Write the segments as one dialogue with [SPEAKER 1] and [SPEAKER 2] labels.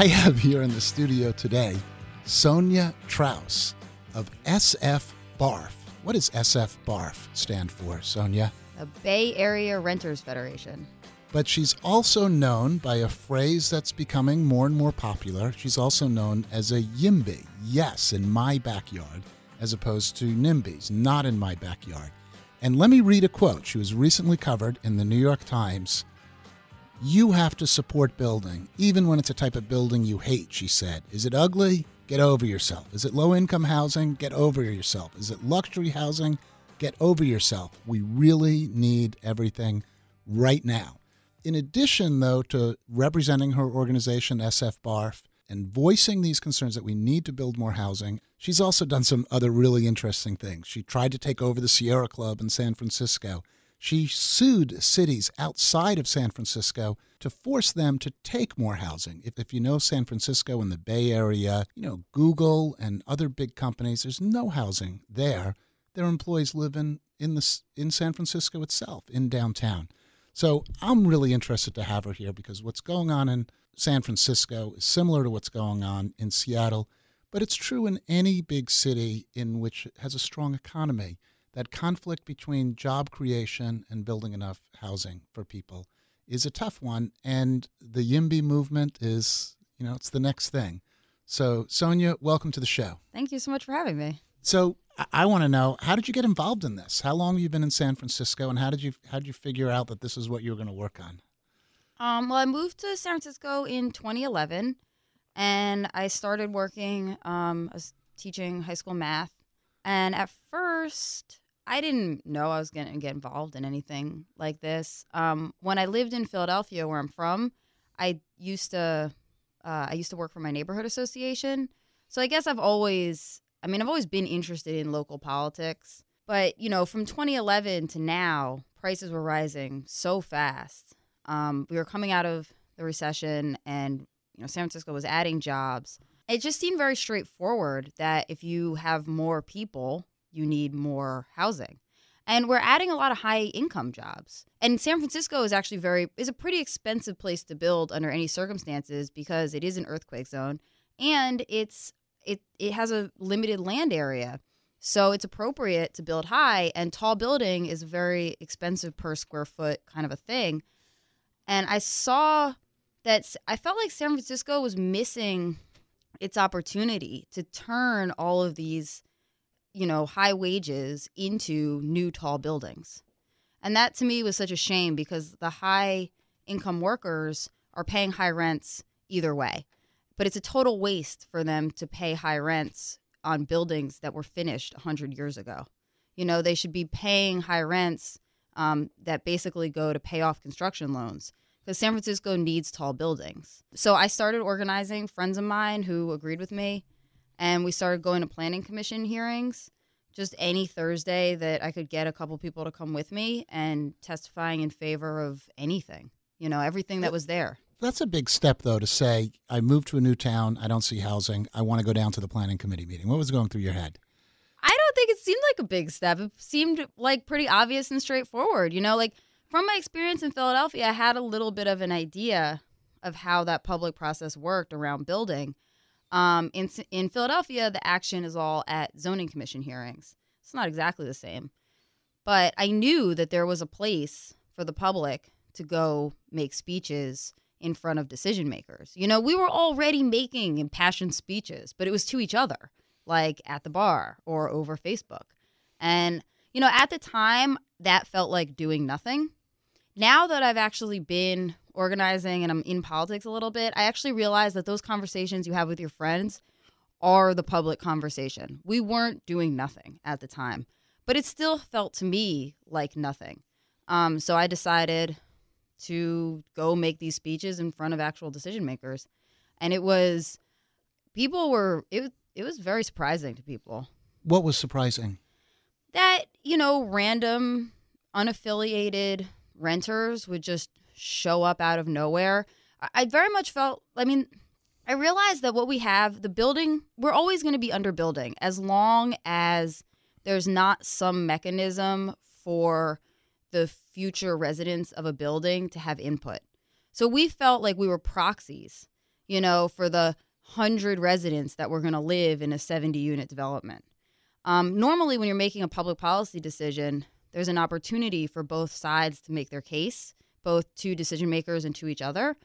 [SPEAKER 1] I have here in the studio today Sonja Trauss of SF BARF. What does SF BARF stand for, Sonja?
[SPEAKER 2] The Bay Area Renters Federation.
[SPEAKER 1] But she's also known by a phrase that's becoming more and more popular. She's also known as a YIMBY, yes, in my backyard, as opposed to NIMBYs, not in my backyard. And let me read a quote. She was recently covered in the New York Times. You have to support building, even when it's a type of building you hate, she said. Is it ugly? Get over yourself. Is it low income housing? Get over yourself. Is it luxury housing? Get over yourself. We really need everything right now. In addition, though, to representing her organization, SF BARF, and voicing these concerns that we need to build more housing, she's also done some other really interesting things. She tried to take over the Sierra Club in San Francisco. She sued cities outside of San Francisco to force them to take more housing. If, if you know San Francisco and the Bay Area, you know, Google and other big companies, there's no housing there. Their employees live in, in, the, in San Francisco itself, in downtown. So I'm really interested to have her here because what's going on in San Francisco is similar to what's going on in Seattle, but it's true in any big city in which it has a strong economy. That conflict between job creation and building enough housing for people is a tough one, and the YIMBY movement is, you know, it's the next thing. So, Sonja, welcome to the show.
[SPEAKER 2] Thank you so much for having me.
[SPEAKER 1] So, I want to know how did you get involved in this? How long have you been in San Francisco, and how did you how did you figure out that this is what you were going to work on?
[SPEAKER 2] Um, well, I moved to San Francisco in 2011, and I started working um, was teaching high school math. And at first, I didn't know I was going to get involved in anything like this. Um, when I lived in Philadelphia, where I'm from, I used to uh, I used to work for my neighborhood association. So I guess I've always I mean, I've always been interested in local politics, but you know, from 2011 to now, prices were rising so fast. Um, we were coming out of the recession, and you know, San Francisco was adding jobs. It just seemed very straightforward that if you have more people, you need more housing. And we're adding a lot of high income jobs. And San Francisco is actually very is a pretty expensive place to build under any circumstances because it is an earthquake zone and it's it it has a limited land area. So it's appropriate to build high and tall building is very expensive per square foot kind of a thing. And I saw that I felt like San Francisco was missing its opportunity to turn all of these, you know, high wages into new tall buildings. And that to me was such a shame because the high income workers are paying high rents either way but it's a total waste for them to pay high rents on buildings that were finished 100 years ago. You know, they should be paying high rents um, that basically go to pay off construction loans because San Francisco needs tall buildings. So I started organizing friends of mine who agreed with me, and we started going to planning commission hearings. Just any Thursday that I could get a couple people to come with me and testifying in favor of anything, you know, everything that was there.
[SPEAKER 1] That's a big step, though, to say, I moved to a new town, I don't see housing, I want to go down to the planning committee meeting. What was going through your head?
[SPEAKER 2] I don't think it seemed like a big step. It seemed like pretty obvious and straightforward. You know, like from my experience in Philadelphia, I had a little bit of an idea of how that public process worked around building. Um, in in Philadelphia, the action is all at zoning commission hearings. It's not exactly the same, but I knew that there was a place for the public to go make speeches in front of decision makers. You know, we were already making impassioned speeches, but it was to each other, like at the bar or over Facebook. And, you know, at the time, that felt like doing nothing. Now that I've actually been organizing and I'm in politics a little bit, I actually realize that those conversations you have with your friends are the public conversation. We weren't doing nothing at the time, but it still felt to me like nothing. Um, so I decided to go make these speeches in front of actual decision makers. And it was people were it it was very surprising to people.
[SPEAKER 1] What was surprising?
[SPEAKER 2] That, you know, random unaffiliated renters would just show up out of nowhere. I very much felt I mean, I realized that what we have, the building, we're always going to be under building as long as there's not some mechanism for the future residents of a building to have input. So we felt like we were proxies. you know, for the 100 residents that were going to live in a 70 unit development. Um, normally, when you're making a public policy decision, there's an opportunity for both sides to make their case, both to decision makers and to each other.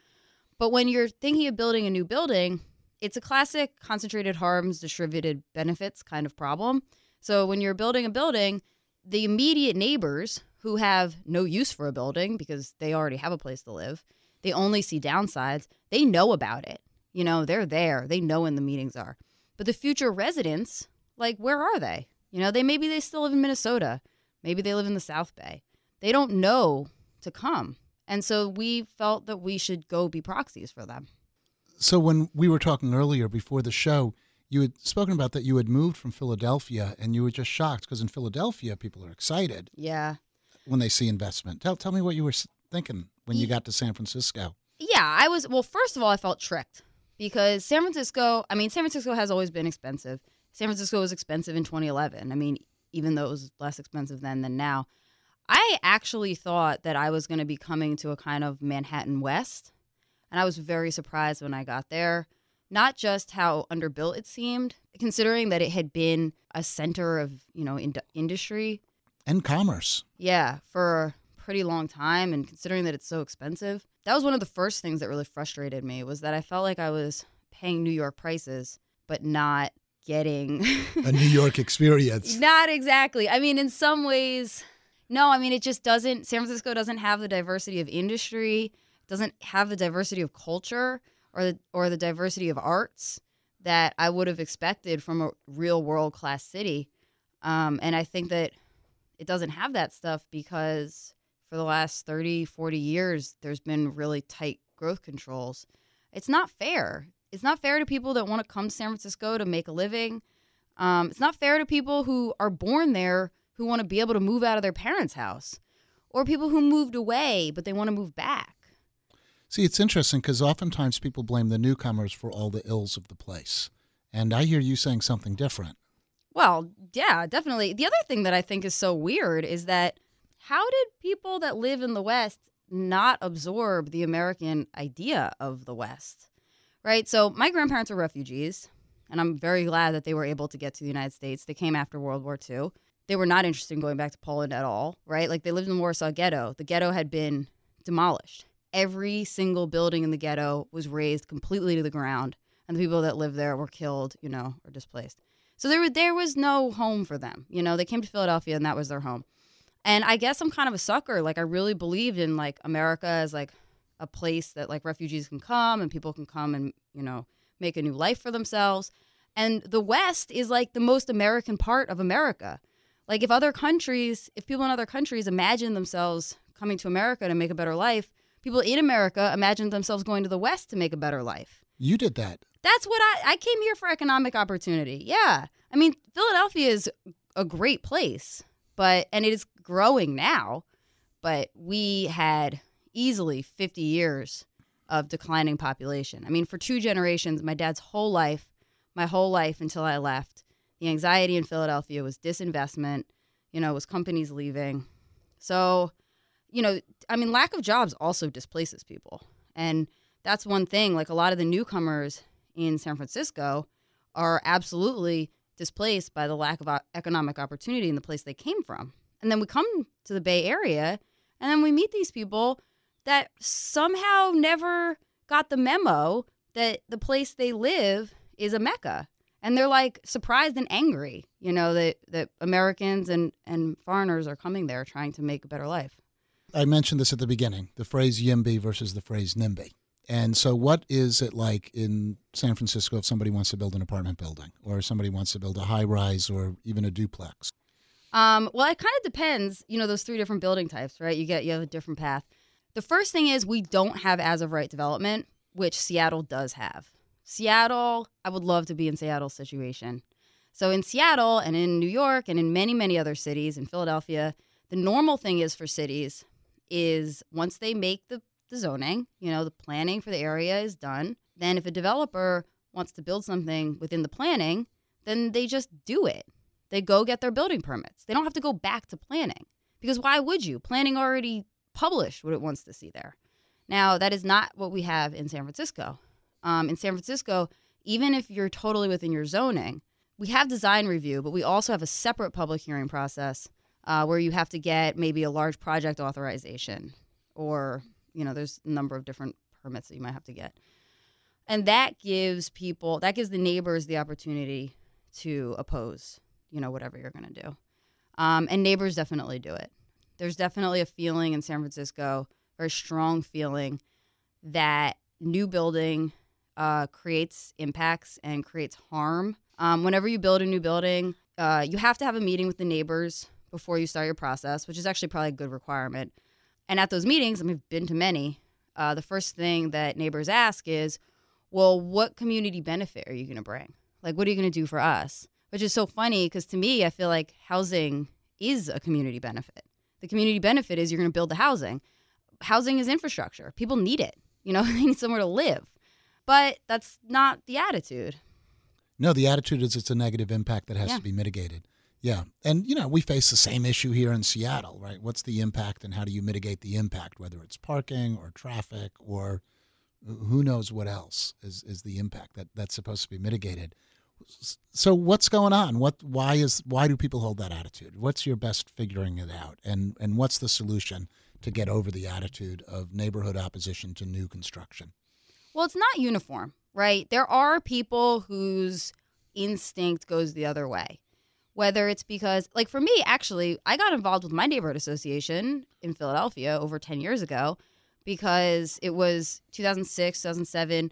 [SPEAKER 2] But when you're thinking of building a new building, it's a classic concentrated harms, distributed benefits kind of problem. So when you're building a building, the immediate neighbors who have no use for a building because they already have a place to live, they only see downsides, they know about it. You know, they're there, they know when the meetings are. But the future residents, like, where are they? You know, they maybe they still live in Minnesota, maybe they live in the South Bay. They don't know to come. And so we felt that we should go be proxies for them.
[SPEAKER 1] So when we were talking earlier before the show, you had spoken about that you had moved from Philadelphia and you were just shocked because in Philadelphia people are excited
[SPEAKER 2] Yeah.
[SPEAKER 1] when they see investment. Tell tell me what you were thinking when you got to San Francisco.
[SPEAKER 2] Yeah, I was well, first of all, I felt tricked because San Francisco, I mean, San Francisco has always been expensive. San Francisco was expensive in 2011. I mean, even though it was less expensive then than now. I actually thought that I was going to be coming to a kind of Manhattan West, and I was very surprised when I got there. Not just how underbuilt it seemed, considering that it had been a center of, you know, ind- industry
[SPEAKER 1] And commerce.
[SPEAKER 2] yeah, for a pretty long time and considering that it's so expensive. That was one of the first things that really frustrated me was that I felt like I was paying New York prices but not getting
[SPEAKER 1] A New York experience.
[SPEAKER 2] Not exactly. I mean, in some ways, no, I mean it just doesn't San Francisco doesn't have the diversity of industry, doesn't have the diversity of culture or the or the diversity of arts that I would have expected from a real world class city. Um, and I think that it doesn't have that stuff because for the last 30, 40 years, there's been really tight growth controls. It's not fair. It's not fair to people that want to come to San Francisco to make a living. Um, it's not fair to people who are born there who want to be able to move out of their parents' house or people who moved away but they want to move back.
[SPEAKER 1] See, it's interesting because oftentimes people blame the newcomers for all the ills of the place. And I hear you saying something different.
[SPEAKER 2] Well, yeah, definitely. The other thing that I think is so weird is that how did people that live in the West not absorb the American idea of the West? Right? So, my grandparents are refugees, and I'm very glad that they were able to get to the United States. They came after World War II. They were not interested in going back to Poland at all, right? Like they lived in the Warsaw Ghetto. The ghetto had been demolished. Every single building in the ghetto was razed completely to the ground, and the people that lived there were killed, you know, or displaced. So there, there was no home for them. You know, they came to Philadelphia and that was their home. And I guess I'm kind of a sucker. Like I really believed in like America as like a place that like refugees can come and people can come and you know make a new life for themselves. And the West is like the most American part of America. Like if other countries, if people in other countries imagine themselves coming to America to make a better life, people in America imagine themselves going to the West to make a better life.
[SPEAKER 1] You did that.
[SPEAKER 2] That's what I I came here for economic opportunity. Yeah. I mean, Philadelphia is a great place, but and it is growing now, but we had easily 50 years of declining population. I mean, for two generations, my dad's whole life, my whole life until I left, the anxiety in Philadelphia was disinvestment, you know, was companies leaving. So, you know, I mean, lack of jobs also displaces people. And that's one thing. Like a lot of the newcomers in San Francisco are absolutely displaced by the lack of uh, economic opportunity in the place they came from. And then we come to the Bay Area and then we meet these people that somehow never got the memo that the place they live is a mecca. And they're like surprised and angry, you know, that, that Americans and, and foreigners are coming there trying to make a better life.
[SPEAKER 1] I mentioned this at the beginning the phrase YIMBY versus the phrase NIMBY. And so, what is it like in San Francisco if somebody wants to build an apartment building or somebody wants to build a high rise or even a duplex?
[SPEAKER 2] Um, well, it kind of depends. You know, those three different building types, right? You get you have a different path. The first thing is we don't have as of right development, which Seattle does have. Seattle, I would love to be in Seattle's situation. So in Seattle and in New York and in many many other cities, in Philadelphia, the normal thing is for cities is once they make the, the zoning, you know, the planning for the area is done. Then if a developer wants to build something within the planning, then they just do it they go get their building permits. They don't have to go back to planning because why would you? Planning already published what it wants to see there. Now, that is not what we have in San Francisco. um, in San Francisco, even if you're totally within your zoning, we have design review, but we also have a separate public hearing process uh, where you have to get maybe a large project authorization or, you know, there's a number of different permits that you might have to get. And that gives people, that gives the neighbors the opportunity to oppose, you know, whatever you're going to do. Um, and neighbors definitely do it. There's definitely a feeling in San Francisco, very strong feeling that new building uh, creates impacts and creates harm. Um, whenever you build a new building, uh, you have to have a meeting with the neighbors before you start your process, which is actually probably a good requirement. And at those meetings, mean, I've been to many. Uh, the first thing that neighbors ask is, "Well, what community benefit are you going to bring? Like, what are you going to do for us?" Which is so funny because to me, I feel like housing is a community benefit. The community benefit is you're going to build the housing. Housing is infrastructure. People need it. You know, they need somewhere to live. But that's not the attitude.
[SPEAKER 1] No, the attitude is it's a negative impact that has
[SPEAKER 2] Yeah.
[SPEAKER 1] to be mitigated. Yeah. And, you know, we face the same issue here in Seattle, right? What's the impact and how do you mitigate the impact, whether it's parking or traffic or who knows what else is, is the impact that, that's supposed to be mitigated. So what's going on? What why is why do people hold that attitude? What's your best figuring it out? And and what's the solution to get over the attitude of neighborhood opposition to new construction?
[SPEAKER 2] Well, it's not uniform, right? There are people whose instinct goes the other way. Whether it's because, like for me, actually, I got involved with my neighborhood association in Philadelphia over 10 years ago because it was 2006, 2007.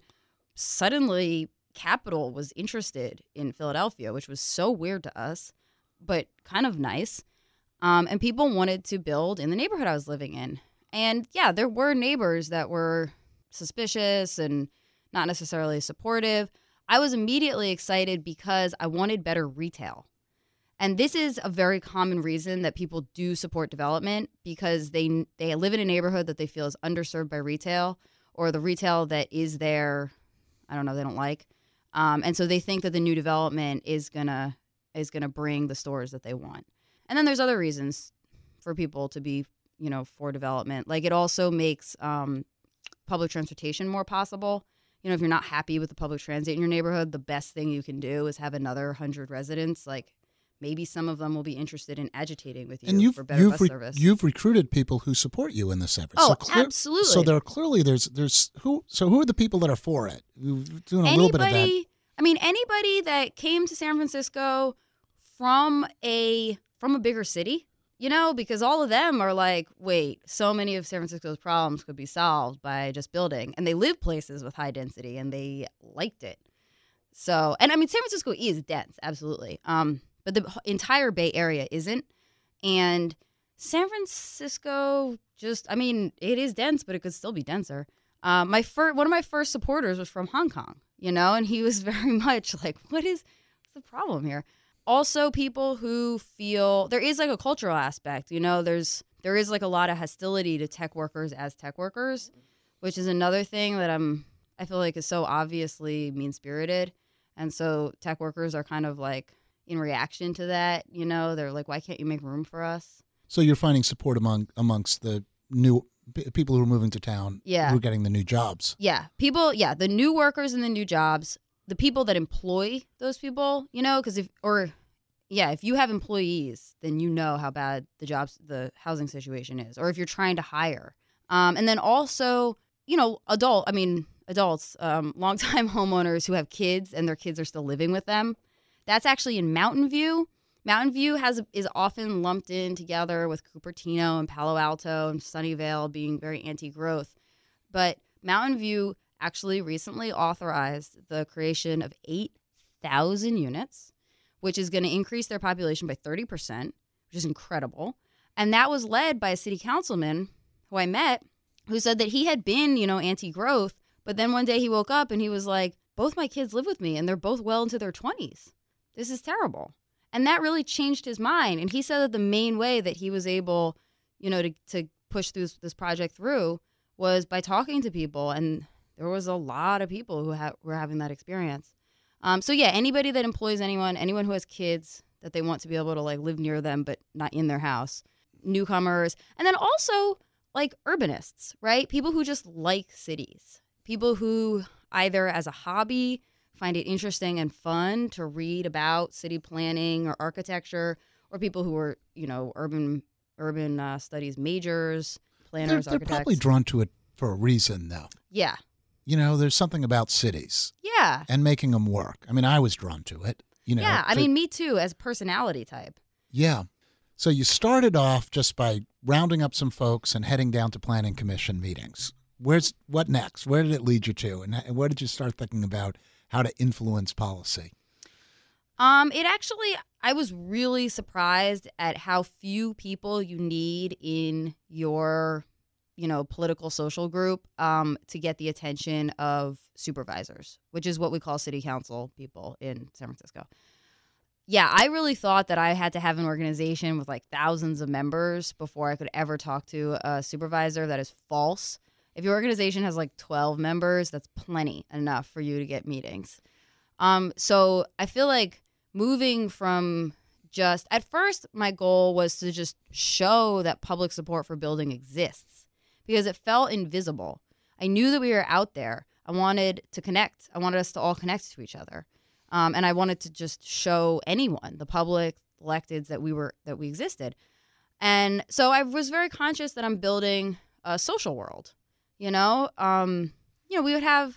[SPEAKER 2] Suddenly, Capital was interested in Philadelphia, which was so weird to us, but kind of nice. Um, and people wanted to build in the neighborhood I was living in. And yeah, there were neighbors that were suspicious and not necessarily supportive. I was immediately excited because I wanted better retail. And this is a very common reason that people do support development because they they live in a neighborhood that they feel is underserved by retail or the retail that is there, I don't know, they don't like. Um, and so they think that the new development is gonna is gonna bring the stores that they want. And then there's other reasons for people to be, you know, for development. Like it also makes um, public transportation more possible. You know, if you're not happy with the public transit in your neighborhood, the best thing you can do is have another hundred residents. Like maybe some of them will be interested in agitating with you
[SPEAKER 1] and you've
[SPEAKER 2] for better
[SPEAKER 1] you've,
[SPEAKER 2] bus
[SPEAKER 1] re-
[SPEAKER 2] service.
[SPEAKER 1] you've recruited people who support you in this effort.
[SPEAKER 2] oh,
[SPEAKER 1] so clear-
[SPEAKER 2] absolutely.
[SPEAKER 1] So there are clearly there's there's who so who are the people that are for it? We're doing a little bit of that.
[SPEAKER 2] i mean anybody that came to san francisco from a from a bigger city you know because all of them are like wait so many of san francisco's problems could be solved by just building and they live places with high density and they liked it so and i mean san francisco is dense absolutely um but the entire bay area isn't. And san francisco just i mean it is dense but it could still be denser. Uh, my first one of my first supporters was from Hong Kong, you know, and he was very much like, what's the problem here?" Also, people who feel there is like a cultural aspect, you know, there's there is like a lot of hostility to tech workers as tech workers, which is another thing that I'm I feel like is so obviously mean spirited, and so tech workers are kind of like in reaction to that, you know, they're like, "Why can't you make room for us?"
[SPEAKER 1] So you're finding support among amongst the new p- people who are moving to town.
[SPEAKER 2] Yeah.
[SPEAKER 1] who are getting the new jobs.
[SPEAKER 2] Yeah, people. Yeah, the new workers and the new jobs, the people that employ those people. You know, because if or yeah, if you have employees, then you know how bad the jobs, the housing situation is, or if you're trying to hire. Um, and then also, you know, adult. I mean, adults, um, longtime homeowners who have kids and their kids are still living with them. That's actually in Mountain View. Mountain View has is often lumped in together with Cupertino and Palo Alto and Sunnyvale being very anti-growth. But Mountain View actually recently authorized the creation of 8,000 units, which is going to increase their population by 30%, which is incredible. And that was led by a city councilman who I met who said that he had been, you know, anti growth, but then one day he woke up and he was like, both my kids live with me and they're both well into their 20s. This is terrible. And that really changed his mind. And he said that the main way that he was able, you know, to, to push this, this project through was by talking to people. And there was a lot of people who ha- were having that experience. Um, so yeah, anybody that employs anyone, anyone who has kids that they want to be able to like live near them but not in their house, newcomers, and then also like urbanists, right? People who just like cities, people who either as a hobby, find it interesting and fun to read about city planning or architecture, or people who are, you know, urban urban uh, studies majors,
[SPEAKER 1] They're,
[SPEAKER 2] planners,
[SPEAKER 1] they're
[SPEAKER 2] architects.
[SPEAKER 1] probably drawn to it for a reason, though.
[SPEAKER 2] yeah.
[SPEAKER 1] You know, there's something about cities
[SPEAKER 2] Yeah.
[SPEAKER 1] and making them work. I mean, I was drawn to it. You know,
[SPEAKER 2] yeah, I
[SPEAKER 1] to-
[SPEAKER 2] mean me too as personality type.
[SPEAKER 1] yeah. So you started off just by rounding up some folks and heading down to planning commission meetings. Where's what next? Where did it lead you to, and and where did you start thinking about how to influence policy?
[SPEAKER 2] Um, it actually, I was really surprised at how few people you need in your, you know, political social group um, to get the attention of supervisors, which is what we call city council people in San Francisco. Yeah, I really thought that I had to have an organization with like thousands of members before I could ever talk to a supervisor. That is false. If your organization has like 12 members, that's plenty enough for you to get meetings. Um, so I feel like moving from just at first my goal was to just show that public support for building exists because it felt invisible. I knew that we were out there. I wanted to connect. I wanted us to all connect to each other. Um, and I wanted to just show anyone, the public, electeds, that we were that we existed. And so I was very conscious that I'm building a social world. You know, um, you know, we would have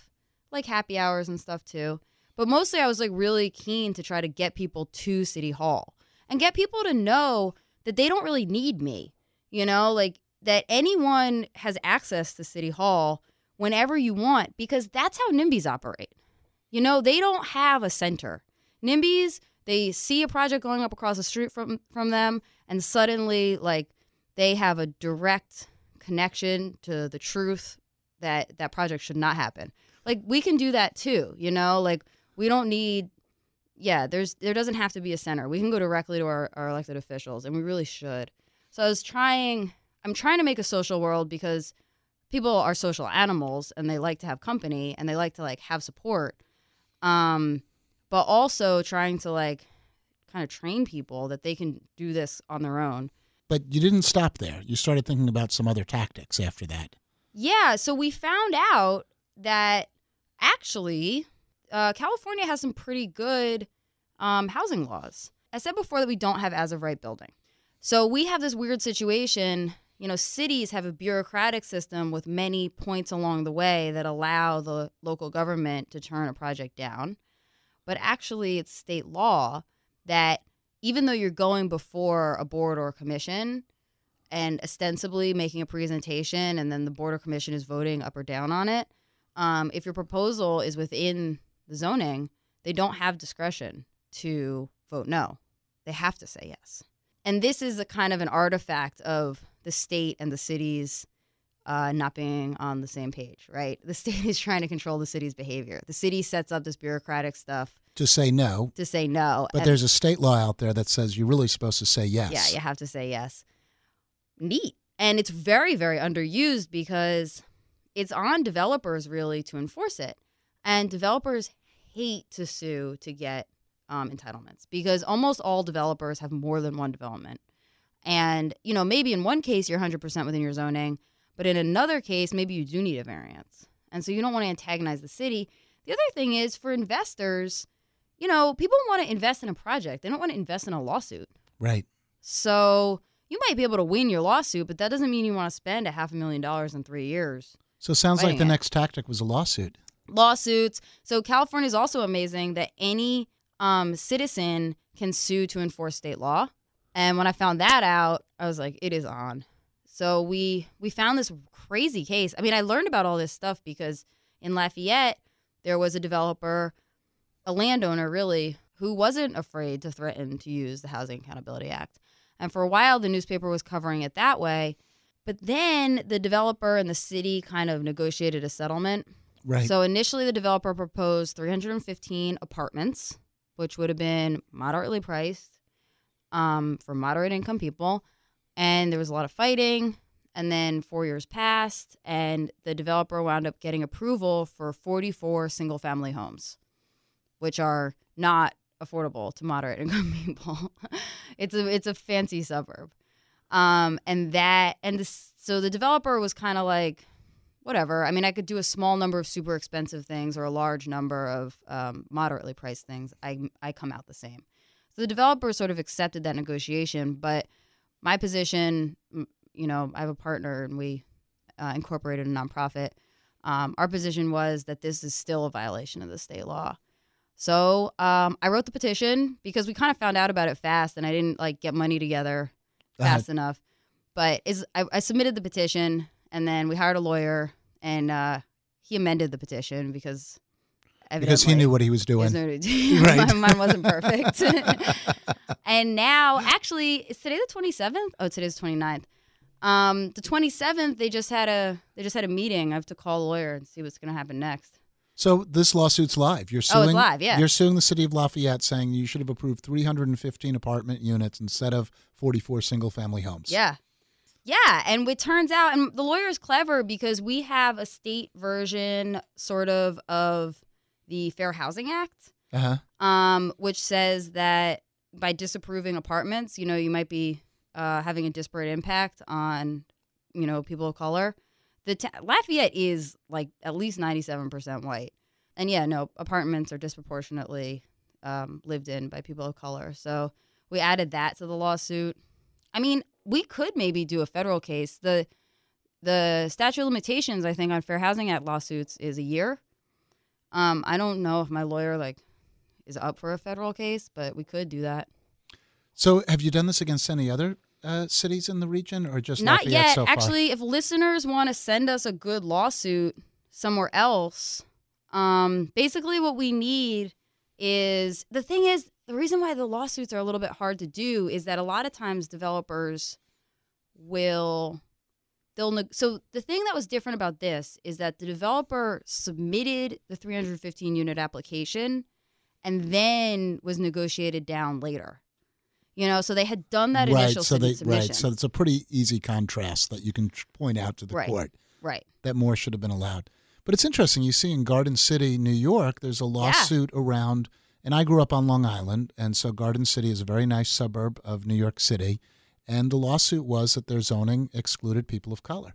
[SPEAKER 2] like happy hours and stuff too. But mostly I was like really keen to try to get people to City Hall and get people to know that they don't really need me. You know, like that anyone has access to City Hall whenever you want because that's how NIMBYs operate. You know, they don't have a center. NIMBYs, they see a project going up across the street from from them and suddenly like they have a direct connection to the truth that that project should not happen. Like we can do that too, you know? Like we don't need yeah, there's there doesn't have to be a center. We can go directly to our, our elected officials and we really should. So I was trying I'm trying to make a social world because people are social animals and they like to have company and they like to like have support. Um but also trying to like kind of train people that they can do this on their own.
[SPEAKER 1] But you didn't stop there. You started thinking about some other tactics after that.
[SPEAKER 2] Yeah, so we found out that actually uh, California has some pretty good um, housing laws. I said before that we don't have as of right building. So we have this weird situation. You know, cities have a bureaucratic system with many points along the way that allow the local government to turn a project down. But actually, it's state law that even though you're going before a board or a commission, and ostensibly making a presentation and then the board or commission is voting up or down on it. Um, if your proposal is within the zoning they don't have discretion to vote no. They have to say yes. And this is a kind of an artifact of the state and the cities uh, not being on the same page right? The state is trying to control the city's behavior. The city sets up this bureaucratic stuff
[SPEAKER 1] To say no,
[SPEAKER 2] to say no
[SPEAKER 1] but
[SPEAKER 2] and-
[SPEAKER 1] there's a state law out there that says you're really supposed to say yes.
[SPEAKER 2] yeah, you have to say yes. Neat. And it's very, very underused because it's on developers really to enforce it. And developers hate to sue to get um, entitlements because almost all developers have more than one development. And, you know, maybe in one case you're 100% within your zoning, but in another case, maybe you do need a variance. And so you don't want to antagonize the city. The other thing is for investors, you know, people want to invest in a project, they don't want to invest in a lawsuit.
[SPEAKER 1] Right.
[SPEAKER 2] So you might be able to win your lawsuit, but that doesn't mean you want to spend a half a million dollars in three years.
[SPEAKER 1] So it sounds like the
[SPEAKER 2] it.
[SPEAKER 1] next tactic was a lawsuit.
[SPEAKER 2] Lawsuits. So California is also amazing that any um, citizen can sue to enforce state law. And when I found that out, I was like, it is on. So we we found this crazy case. I mean, I learned about all this stuff because in Lafayette there was a developer, a landowner really, who wasn't afraid to threaten to use the Housing Accountability Act. And for a while the newspaper was covering it that way. But then the developer and the city kind of negotiated a settlement.
[SPEAKER 1] Right.
[SPEAKER 2] So initially, the developer proposed 315 apartments, which would have been moderately priced um, for moderate income people. And there was a lot of fighting. And then four years passed, and the developer wound up getting approval for 44 single family homes, which are not affordable to moderate income people. It's a it's a fancy suburb. Um, and that and this, so the developer was kind of like, whatever. I mean, I could do a small number of super expensive things or a large number of um, moderately priced things. I I come out the same. So the developer sort of accepted that negotiation, but my position, you know, I have a partner and we uh, incorporated a nonprofit. Um, our position was that this is still a violation of the state law. So um, I wrote the petition because we kind of found out about it fast, and I didn't like get money together fast uh-huh. enough. But is I, I, submitted the petition, and then we hired a lawyer, and uh, he amended the petition because
[SPEAKER 1] because he knew what he was doing.
[SPEAKER 2] right. Mine wasn't perfect. and now, actually, is today the twenty seventh? Oh, today's 29th. Um, the 27th, they just had a they just had a meeting. I have to call a lawyer and see what's going to happen next.
[SPEAKER 1] So this lawsuit's live. You're suing.
[SPEAKER 2] Oh, it's live. Yeah.
[SPEAKER 1] You're suing the city of Lafayette, saying you should have approved 315 apartment units instead of 44 single family homes.
[SPEAKER 2] Yeah. Yeah, and it turns out, and the lawyer is clever because we have a state version, sort of, of the Fair Housing Act, uh-huh. um, which says that by disapproving apartments, you know, you might be uh, having a disparate impact on, you know, people of color. The ta- Lafayette is like at least ninety seven percent white, and yeah, no, apartments are disproportionately um, lived in by people of color. So we added that to the lawsuit. I mean, we could maybe do a federal case. the The statute of limitations, I think, on Fair Housing Act lawsuits is a year. Um, I don't know if my lawyer like is up for a federal case, but we could do that.
[SPEAKER 1] So, have you done this against any other uh, cities in the region, or just
[SPEAKER 2] not
[SPEAKER 1] Lafayette
[SPEAKER 2] yet?
[SPEAKER 1] So
[SPEAKER 2] Actually, if listeners want to send us a good lawsuit somewhere else, um, basically what we need is the thing is the reason why the lawsuits are a little bit hard to do is that a lot of times developers will they'll so the thing that was different about this is that the developer submitted the 315 unit application and then was negotiated down later. You know, so they had done that
[SPEAKER 1] right,
[SPEAKER 2] initial
[SPEAKER 1] so they,
[SPEAKER 2] submission.
[SPEAKER 1] Right, so it's a pretty easy contrast that you can point out to the
[SPEAKER 2] right,
[SPEAKER 1] court.
[SPEAKER 2] Right.
[SPEAKER 1] That more should have been allowed. But it's interesting. You see in Garden City, New York, there's a lawsuit yeah. around, and I grew up on Long Island, and so Garden City is a very nice suburb of New York City. And the lawsuit was that their zoning excluded people of color.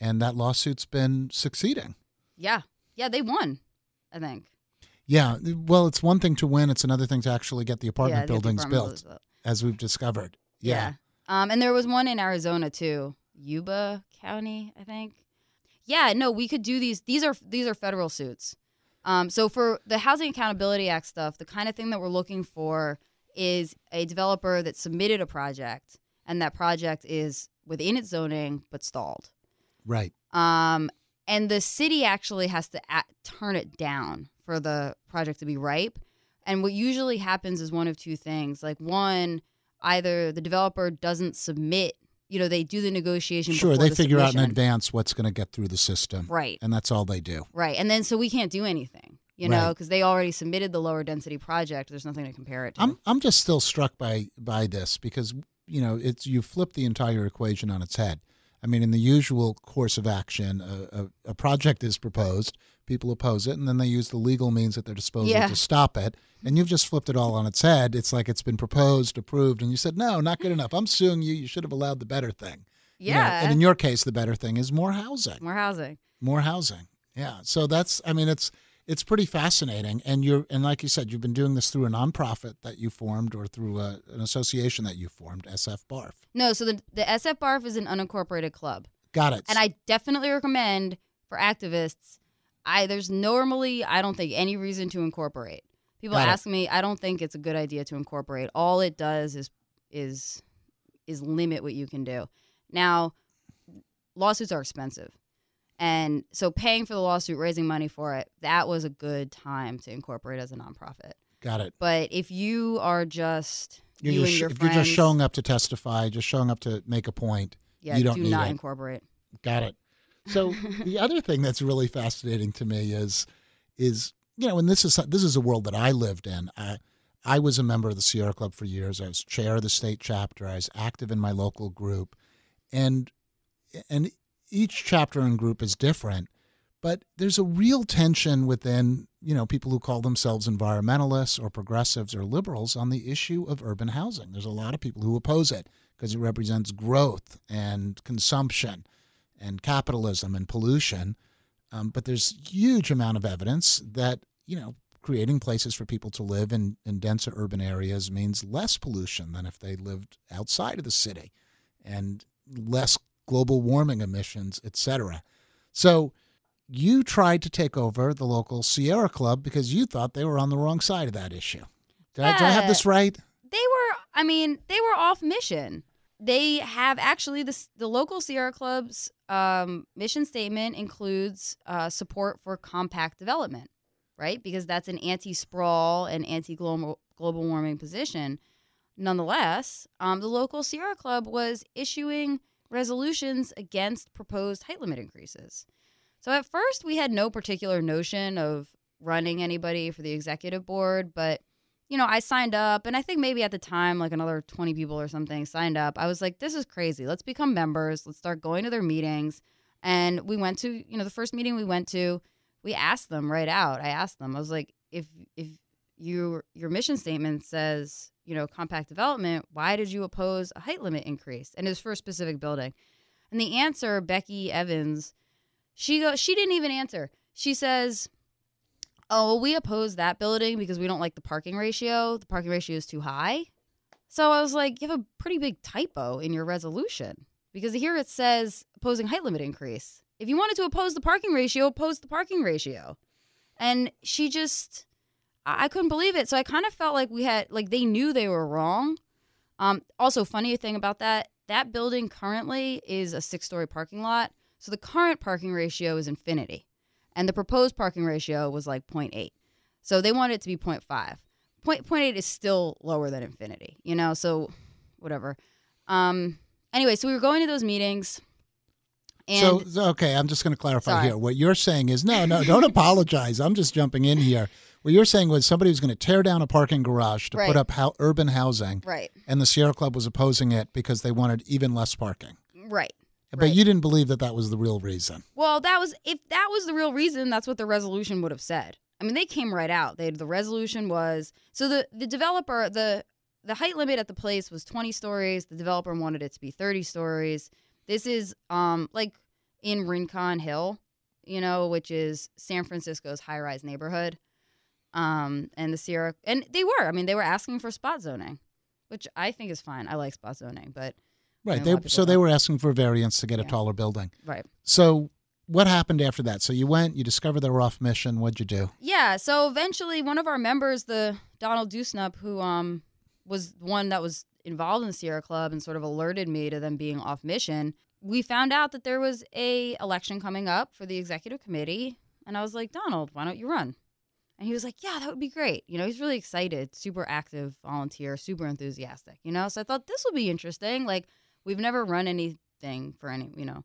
[SPEAKER 1] And that lawsuit's been succeeding.
[SPEAKER 2] Yeah. Yeah, they won, I think.
[SPEAKER 1] Yeah. Well, it's one thing to win, it's another thing to actually get the apartment
[SPEAKER 2] yeah,
[SPEAKER 1] buildings
[SPEAKER 2] the
[SPEAKER 1] built, built, as we've discovered. Yeah.
[SPEAKER 2] yeah. Um, and there was one in Arizona too, Yuba County, I think. Yeah, no, we could do these. These are these are federal suits. Um, so for the Housing Accountability Act stuff, the kind of thing that we're looking for is a developer that submitted a project and that project is within its zoning but stalled.
[SPEAKER 1] Right.
[SPEAKER 2] Um, and the city actually has to at- turn it down for the project to be ripe. And what usually happens is one of two things. Like one, either the developer doesn't submit, you know, they do the negotiation.
[SPEAKER 1] Sure, they
[SPEAKER 2] the
[SPEAKER 1] figure
[SPEAKER 2] submission.
[SPEAKER 1] out in advance what's going to get through the system.
[SPEAKER 2] Right.
[SPEAKER 1] And that's all they do.
[SPEAKER 2] Right. And then so we can't do anything, you know, because they already submitted the lower density project. There's nothing to compare it to.
[SPEAKER 1] I'm I'm just still struck by by this because you know it's you flip the entire equation on its head. I mean, in the usual course of action, a, a, a, project is proposed, people oppose it, and then they use the legal means at their disposal
[SPEAKER 2] yeah.
[SPEAKER 1] to stop it. And you've just flipped it all on its head. It's like it's been proposed, approved, and you said, no, not good enough. I'm suing you. You should have allowed the better thing.
[SPEAKER 2] Yeah.
[SPEAKER 1] You know, and in your case, the better thing is more housing.
[SPEAKER 2] More housing.
[SPEAKER 1] More housing. Yeah. So that's, I mean, it's, it's pretty fascinating. And you're and like you said you've been doing this through a nonprofit that you formed or through a, an association that you formed sf barf.
[SPEAKER 2] No so the, the sf barf is an unincorporated club.
[SPEAKER 1] Got it.
[SPEAKER 2] And i definitely recommend for activists i there's normally i don't think any reason to incorporate. People got ask it. me i don't think it's a good idea to incorporate. All it does is is is limit what you can do. Now lawsuits are expensive and so paying for the lawsuit, raising money for it, that was a good time to incorporate as a nonprofit.
[SPEAKER 1] Got it.
[SPEAKER 2] But if you are just
[SPEAKER 1] you're
[SPEAKER 2] you
[SPEAKER 1] just,
[SPEAKER 2] and your
[SPEAKER 1] if
[SPEAKER 2] friends,
[SPEAKER 1] you're just showing up to testify, just showing up to make a point,
[SPEAKER 2] yeah,
[SPEAKER 1] you don't
[SPEAKER 2] do
[SPEAKER 1] need
[SPEAKER 2] not
[SPEAKER 1] it.
[SPEAKER 2] incorporate.
[SPEAKER 1] Got it. So the other thing that's really fascinating to me is is you know, and this is this is a world that I lived in. I I was a member of the Sierra Club for years. I was chair of the state chapter. I was active in my local group, and and each chapter and group is different, but there's a real tension within, you know, people who call themselves environmentalists or progressives or liberals on the issue of urban housing. There's a lot of people who oppose it because it represents growth and consumption and capitalism and pollution. Um, but there's huge amount of evidence that you know creating places for people to live in, in denser urban areas means less pollution than if they lived outside of the city and less global warming emissions, etc. So you tried to take over the local Sierra Club because you thought they were on the wrong side of that issue. Did, I, did I have this right?
[SPEAKER 2] They were, I mean, they were off mission. They have actually the, the local Sierra Club's um, mission statement includes uh, support for compact development, right? Because that's an anti sprawl and anti global warming position. Nonetheless, um, the local Sierra Club was issuing resolutions against proposed height limit increases. So at first, we had no particular notion of running anybody for the executive board, but you know, I signed up, and I think maybe at the time, like another 20 people or something signed up. I was like, this is crazy. Let's become members. Let's start going to their meetings. And we went to, you know, the first meeting we went to, we asked them right out. I asked them, I was like, if, if, your your mission statement says you know compact development why did you oppose a height limit increase? And it's for a specific building. And the answer becky evans she goes she didn't even answer. She says oh we oppose that building because we don't like the parking ratio. The parking ratio is too high. So i was like you have a pretty big typo in your resolution because here it says opposing height limit increase. If you wanted to oppose the parking ratio oppose the parking ratio. And she just I couldn't believe it. So I kind of felt like we had like they knew they were wrong. Um, also, funny thing about that, that building currently is a six-story parking lot. So the current parking ratio is infinity, and the proposed parking ratio was like 0.8. So they wanted it to be 0.5. Point, 0.8 is still lower than infinity, you know. So whatever. Um, anyway, so we were going to those meetings.
[SPEAKER 1] And so okay, I'm just going to clarify sorry. here. What you're saying is no, no, don't apologize. I'm just jumping in here. What you're saying was somebody was going to tear down a parking garage to
[SPEAKER 2] right.
[SPEAKER 1] put up ho- urban housing,
[SPEAKER 2] right?
[SPEAKER 1] And the Sierra Club was opposing it because they wanted even less parking,
[SPEAKER 2] right?
[SPEAKER 1] But
[SPEAKER 2] right.
[SPEAKER 1] you didn't believe that that was the real reason.
[SPEAKER 2] Well, that was if that was the real reason, that's what the resolution would have said. I mean, they came right out. They the resolution was so the the developer the the height limit at the place was 20 stories. The developer wanted it to be 30 stories. This is um like in Rincon Hill, you know, which is San Francisco's high rise neighborhood um, and the Sierra, and they were. I mean, they were asking for spot zoning, which I think is fine. I like spot zoning, but
[SPEAKER 1] right. They, so they were asking for variance to get yeah. a taller building.
[SPEAKER 2] Right.
[SPEAKER 1] So what happened after that? So you went, you discovered they were off mission. What'd you do?
[SPEAKER 2] Yeah. So eventually, one of our members, the Donald Dewsnup, who um was one that was involved in the Sierra Club and sort of alerted me to them being off mission. We found out that there was a election coming up for the executive committee, and I was like, Donald, why don't you run? And he was like, Yeah, that would be great. You know, he's really excited, super active volunteer, super enthusiastic, you know? So I thought this will be interesting. Like, we've never run anything for any, you know,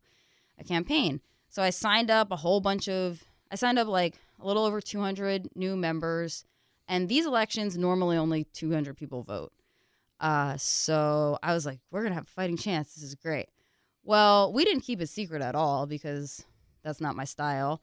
[SPEAKER 2] a campaign. So I signed up a whole bunch of, I signed up like a little over 200 new members. And these elections, normally only 200 people vote. Uh, so I was like, we're going to have a fighting chance. This is great. Well, we didn't keep it secret at all because that's not my style.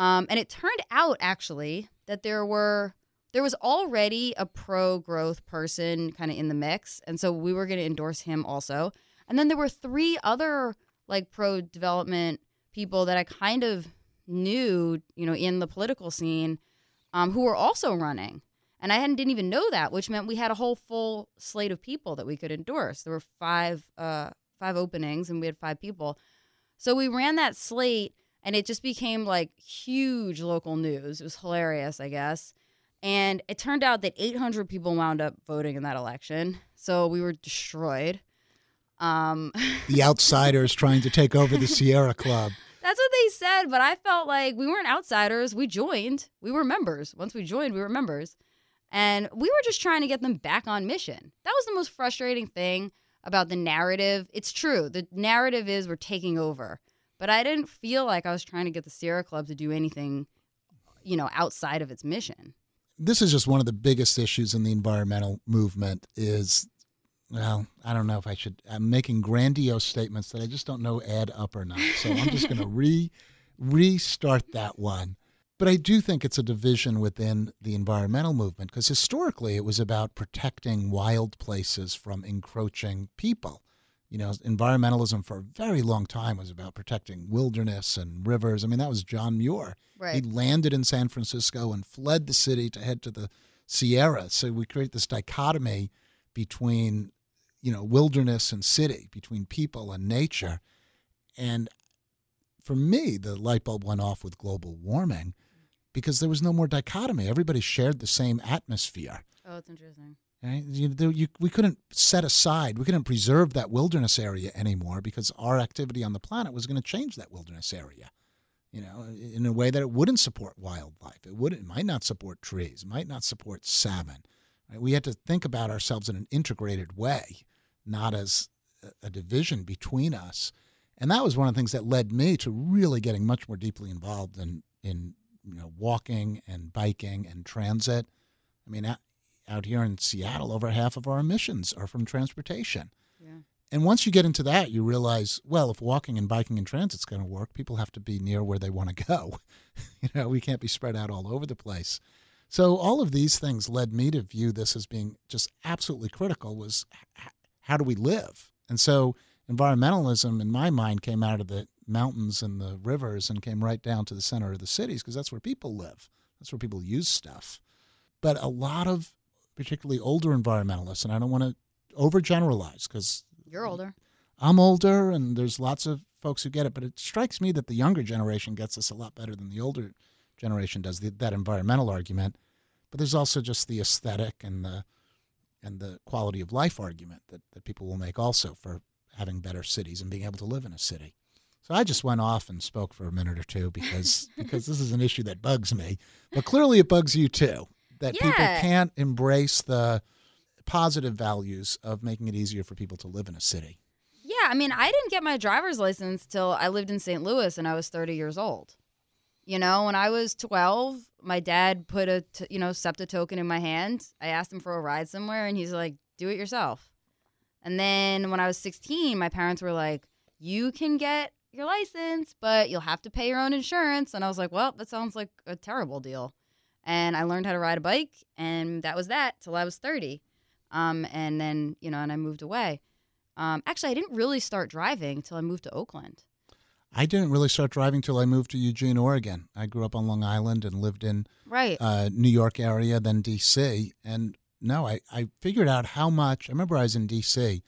[SPEAKER 2] Um, and it turned out actually that there were there was already a pro growth person kind of in the mix, and so we were going to endorse him also. And then there were three other like pro development people that I kind of knew, you know, in the political scene, um, who were also running. And I hadn't didn't even know that, which meant we had a whole full slate of people that we could endorse. There were five uh, five openings, and we had five people. So we ran that slate, and it just became like huge local news. It was hilarious, I guess. And it turned out that 800 people wound up voting in that election. So we were destroyed. Um,
[SPEAKER 1] the outsiders trying to take over the Sierra Club.
[SPEAKER 2] That's what they said, but I felt like we weren't outsiders. We joined. We were members. Once we joined, we were members. And we were just trying to get them back on mission. That was the most frustrating thing about the narrative. It's true. The narrative is we're taking over but I didn't feel like I was trying to get the Sierra Club to do anything, you know, outside of its mission.
[SPEAKER 1] This is just one of the biggest issues in the environmental movement is well, I don't know if I should I'm making grandiose statements that I just don't know add up or not. So I'm just going to re restart that one. But I do think it's a division within the environmental movement because historically it was about protecting wild places from encroaching people You know, environmentalism for a very long time was about protecting wilderness and rivers. I mean, that was John Muir.
[SPEAKER 2] Right.
[SPEAKER 1] He landed in San Francisco and fled the city to head to the Sierra. So we create this dichotomy between, you know, wilderness and city, between people and nature. And for me, the light bulb went off with global warming because there was no more dichotomy. Everybody shared the same atmosphere.
[SPEAKER 2] Oh, it's interesting.
[SPEAKER 1] Right? You, you, we couldn't set aside, we couldn't preserve that wilderness area anymore because our activity on the planet was going to change that wilderness area. You know, in a way that it wouldn't support wildlife. It would. It might not support trees. Might not support salmon. Right? We had to think about ourselves in an integrated way, not as a division between us. And that was one of the things that led me to really getting much more deeply involved in in you know walking and biking and transit. I mean, out here in Seattle, over half of our emissions are from transportation.
[SPEAKER 2] Yeah.
[SPEAKER 1] And once you get into that, you realize, well, if walking and biking and transit's going to work, people have to be near where they want to go. you know, we can't be spread out all over the place. So all of these things led me to view this as being just absolutely critical was how do we live? And so environmentalism in my mind came out of the mountains and the rivers and came right down to the center of the cities because that's where people live. That's where people use stuff. But a lot of particularly older environmentalists, and I don't want to overgeneralize because
[SPEAKER 2] You're older.
[SPEAKER 1] I'm older and there's lots of folks who get it, but it strikes me that the younger generation gets this a lot better than the older generation does, the, that environmental argument. But there's also just the aesthetic and the and the quality of life argument that, that people will make also for having better cities and being able to live in a city. So I just went off and spoke for a minute or two because because this is an issue that bugs me. But clearly it bugs you too. That people can't embrace the positive values of making it easier for people to live in a city.
[SPEAKER 2] Yeah, I mean, I didn't get my driver's license till I lived in St. Louis and I was 30 years old. You know, when I was 12, my dad put a, t- you know, SEPTA token in my hand. I asked him for a ride somewhere and he's like, do it yourself. And then when I was 16, my parents were like, you can get your license, but you'll have to pay your own insurance. And I was like, well, that sounds like a terrible deal. And I learned how to ride a bike and that was that till I was 30. Um, and then, you know, and I moved away. Um, actually, I didn't really start driving until I moved to Oakland.
[SPEAKER 1] I didn't really start driving till I moved to Eugene, Oregon. I grew up on Long Island and lived in
[SPEAKER 2] Right.
[SPEAKER 1] uh, New York area, then D.C. And no, I, I figured out how much. I remember I was in D.C.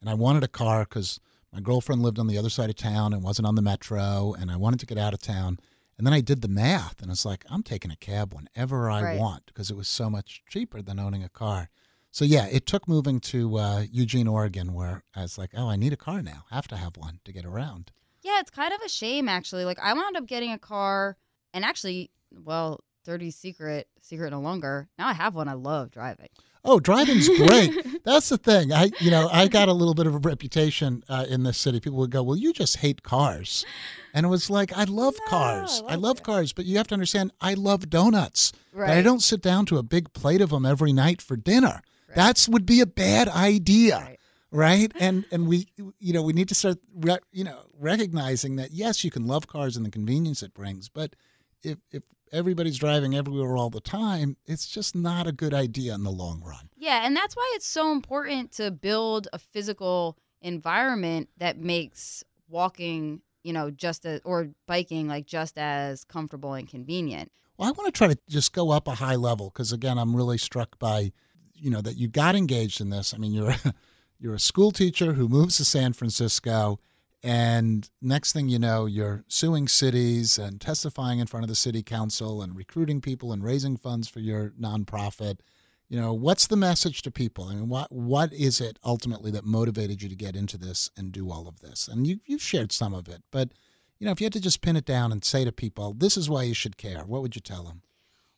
[SPEAKER 1] and I wanted a car because my girlfriend lived on the other side of town and wasn't on the metro, and I wanted to get out of town. And then I did the math, and it's like I'm taking a cab whenever I
[SPEAKER 2] Right.
[SPEAKER 1] want because it was so much cheaper than owning a car. So yeah, it took moving to uh, Eugene, Oregon, where I was like, oh, I need a car now. I have to have one to get around.
[SPEAKER 2] yeah, it's kind of a shame actually. Like I wound up getting a car, and actually, well, dirty secret, secret no longer. Now I have one. I love driving.
[SPEAKER 1] Oh, driving's great. That's the thing. I, you know, I got a little bit of a reputation uh, in this city. People would go, "Well, you just hate cars," and it was like, I love
[SPEAKER 2] No,
[SPEAKER 1] cars.
[SPEAKER 2] I
[SPEAKER 1] I love
[SPEAKER 2] it.
[SPEAKER 1] cars, but you have to understand, I love donuts. But I don't sit down to a big plate of them every night for dinner.
[SPEAKER 2] Right.
[SPEAKER 1] That's would be a bad idea,
[SPEAKER 2] Right.
[SPEAKER 1] right? And and we, you know, we need to start, re- you know, recognizing that yes, you can love cars and the convenience it brings, but if if everybody's driving everywhere all the time, it's just not a good idea in the long run.
[SPEAKER 2] Yeah, and that's why it's so important to build a physical environment that makes walking, you know, just as or biking like just as comfortable and convenient.
[SPEAKER 1] Well, I want to try to just go up a high level because again, I'm really struck by, you know, that you got engaged in this. I mean, you're a, you're a school teacher who moves to San Francisco, and next thing you know, you're suing cities and testifying in front of the city council and recruiting people and raising funds for your nonprofit. You know, what's the message to people? I mean, what what is it ultimately that motivated you to get into this and do all of this? And you you've shared some of it, but you know, if you had to just pin it down and say to people, this is why you should care, what would you tell them?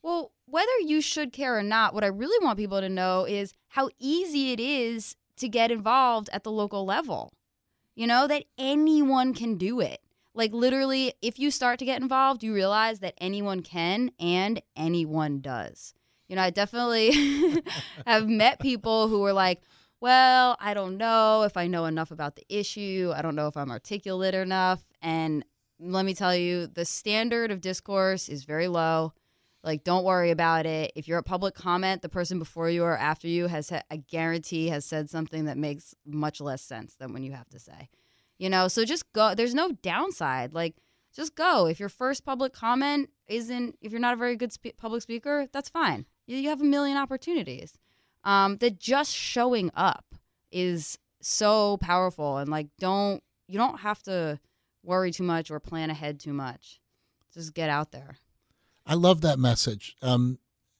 [SPEAKER 2] Well, whether you should care or not, what I really want people to know is how easy it is to get involved at the local level. You know, that anyone can do it. Like, literally, if you start to get involved, you realize that anyone can and anyone does. You know, I definitely have met people who were like, well, I don't know if I know enough about the issue. I don't know if I'm articulate enough. And let me tell you, the standard of discourse is very low Like, don't worry about it. If you're a public comment, the person before you or after you has, I guarantee, has said something that makes much less sense than when you have to say. You know, so just go. There's no downside. Like, just go. If your first public comment isn't, if you're not a very good public speaker, that's fine. You, you have a million opportunities. Um, that just showing up is so powerful, and like, don't you don't have to worry too much or plan ahead too much. Just get out there.
[SPEAKER 1] I love that message. Um,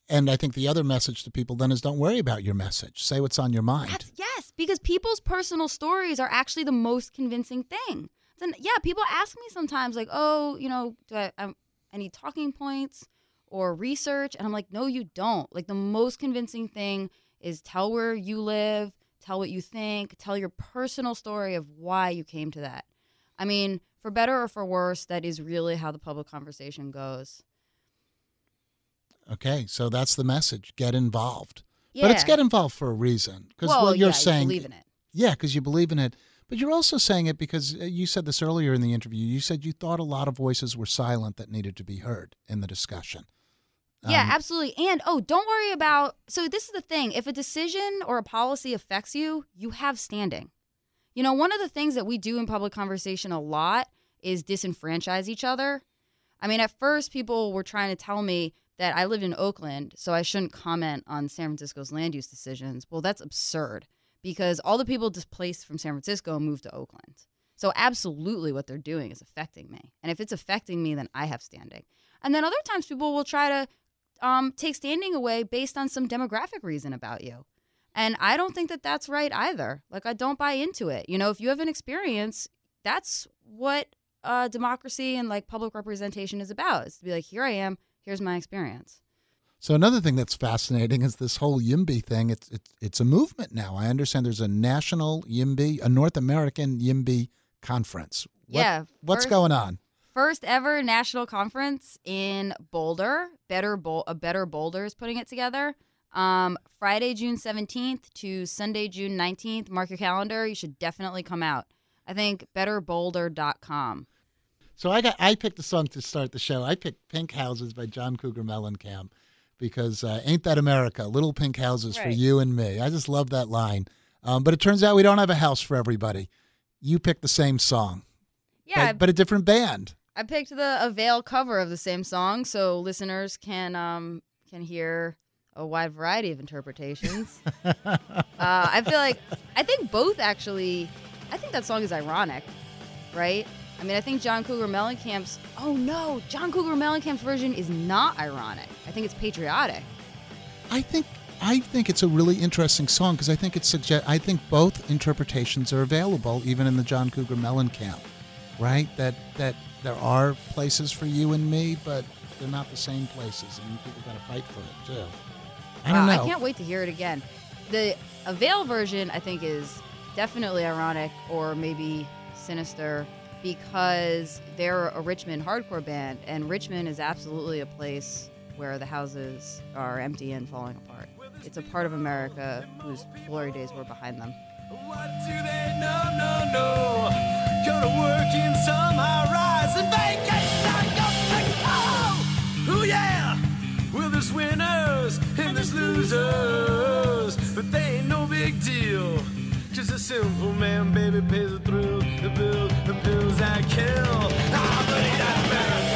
[SPEAKER 1] and I think the other message to people then is don't worry about your message. Say what's on your mind.
[SPEAKER 2] That's, yes, because people's personal stories are actually the most convincing thing. Then, yeah, people ask me sometimes, like, oh, you know, do I, I, I need talking points or research? And I'm like, no, you don't. Like, the most convincing thing is tell where you live, tell what you think, tell your personal story of why you came to that. I mean, for better or for worse, that is really how the public conversation goes.
[SPEAKER 1] Okay, so that's the message. Get involved.
[SPEAKER 2] Yeah.
[SPEAKER 1] But it's get involved for a reason. Because
[SPEAKER 2] well,
[SPEAKER 1] what you're
[SPEAKER 2] yeah,
[SPEAKER 1] saying.
[SPEAKER 2] you believe in it.
[SPEAKER 1] Yeah, because you believe in it. But you're also saying it because uh, you said this earlier in the interview. You said you thought a lot of voices were silent that needed to be heard in the discussion.
[SPEAKER 2] Yeah,
[SPEAKER 1] Um,
[SPEAKER 2] absolutely. And oh, don't worry about. So this is the thing: if a decision or a policy affects you, you have standing. You know, one of the things that we do in public conversation a lot is disenfranchise each other. I mean, at first, people were trying to tell me that I lived in Oakland, so I shouldn't comment on San Francisco's land use decisions. Well, that's absurd because all the people displaced from San Francisco moved to Oakland. So, absolutely, what they're doing is affecting me. And if it's affecting me, then I have standing. And then other times, people will try to um, take standing away based on some demographic reason about you. And I don't think that that's right either. Like, I don't buy into it. You know, if you have an experience, that's what uh, democracy and like public representation is about. Is to be like, here I am, here's my experience.
[SPEAKER 1] So another thing that's fascinating is this whole YIMBY thing. It's it's it's a movement now. I understand there's a national YIMBY, a North American YIMBY conference. What-
[SPEAKER 2] Yeah,
[SPEAKER 1] What's
[SPEAKER 2] first-
[SPEAKER 1] going on?
[SPEAKER 2] First ever national conference in Boulder. Better Bol- a Better Boulder is putting it together. Um, Friday, June 17th to Sunday, June 19th. Mark your calendar. You should definitely come out. I think betterboulder.com.
[SPEAKER 1] So I got I picked a song to start the show. I picked Pink Houses by John Cougar Mellencamp because uh, ain't that America? Little pink houses for you and me. I just love that line. Um, but it turns out we don't have a house for everybody. You picked the same song,
[SPEAKER 2] Yeah,
[SPEAKER 1] but, but a different band.
[SPEAKER 2] I picked the Avail cover of the same song so listeners can um can hear a wide variety of interpretations. uh, I feel like I think both actually. I think that song is ironic, right? I mean, I think John Cougar Mellencamp's. Oh no, John Cougar Mellencamp's version is not ironic. I think it's patriotic.
[SPEAKER 1] I think I think it's a really interesting song because I think it suggest I think both interpretations are available even in the John Cougar Mellencamp, right? That that there are places for you and me, but they're not the same places, and people got to fight for it too. I don't
[SPEAKER 2] Wow,
[SPEAKER 1] know.
[SPEAKER 2] I can't wait to hear it again. The Avail version, I think, is definitely ironic or maybe sinister because they're a Richmond hardcore band, and Richmond is absolutely a place where the houses are empty and falling apart. It's a part of America whose glory days were behind them.
[SPEAKER 3] What do they know? No, no. Go to work in rise and vacation yeah. Well, there's winners and there's losers, but they ain't no big deal simple man, baby, pays the thrill, the bills, the pills I kill. I believe that got.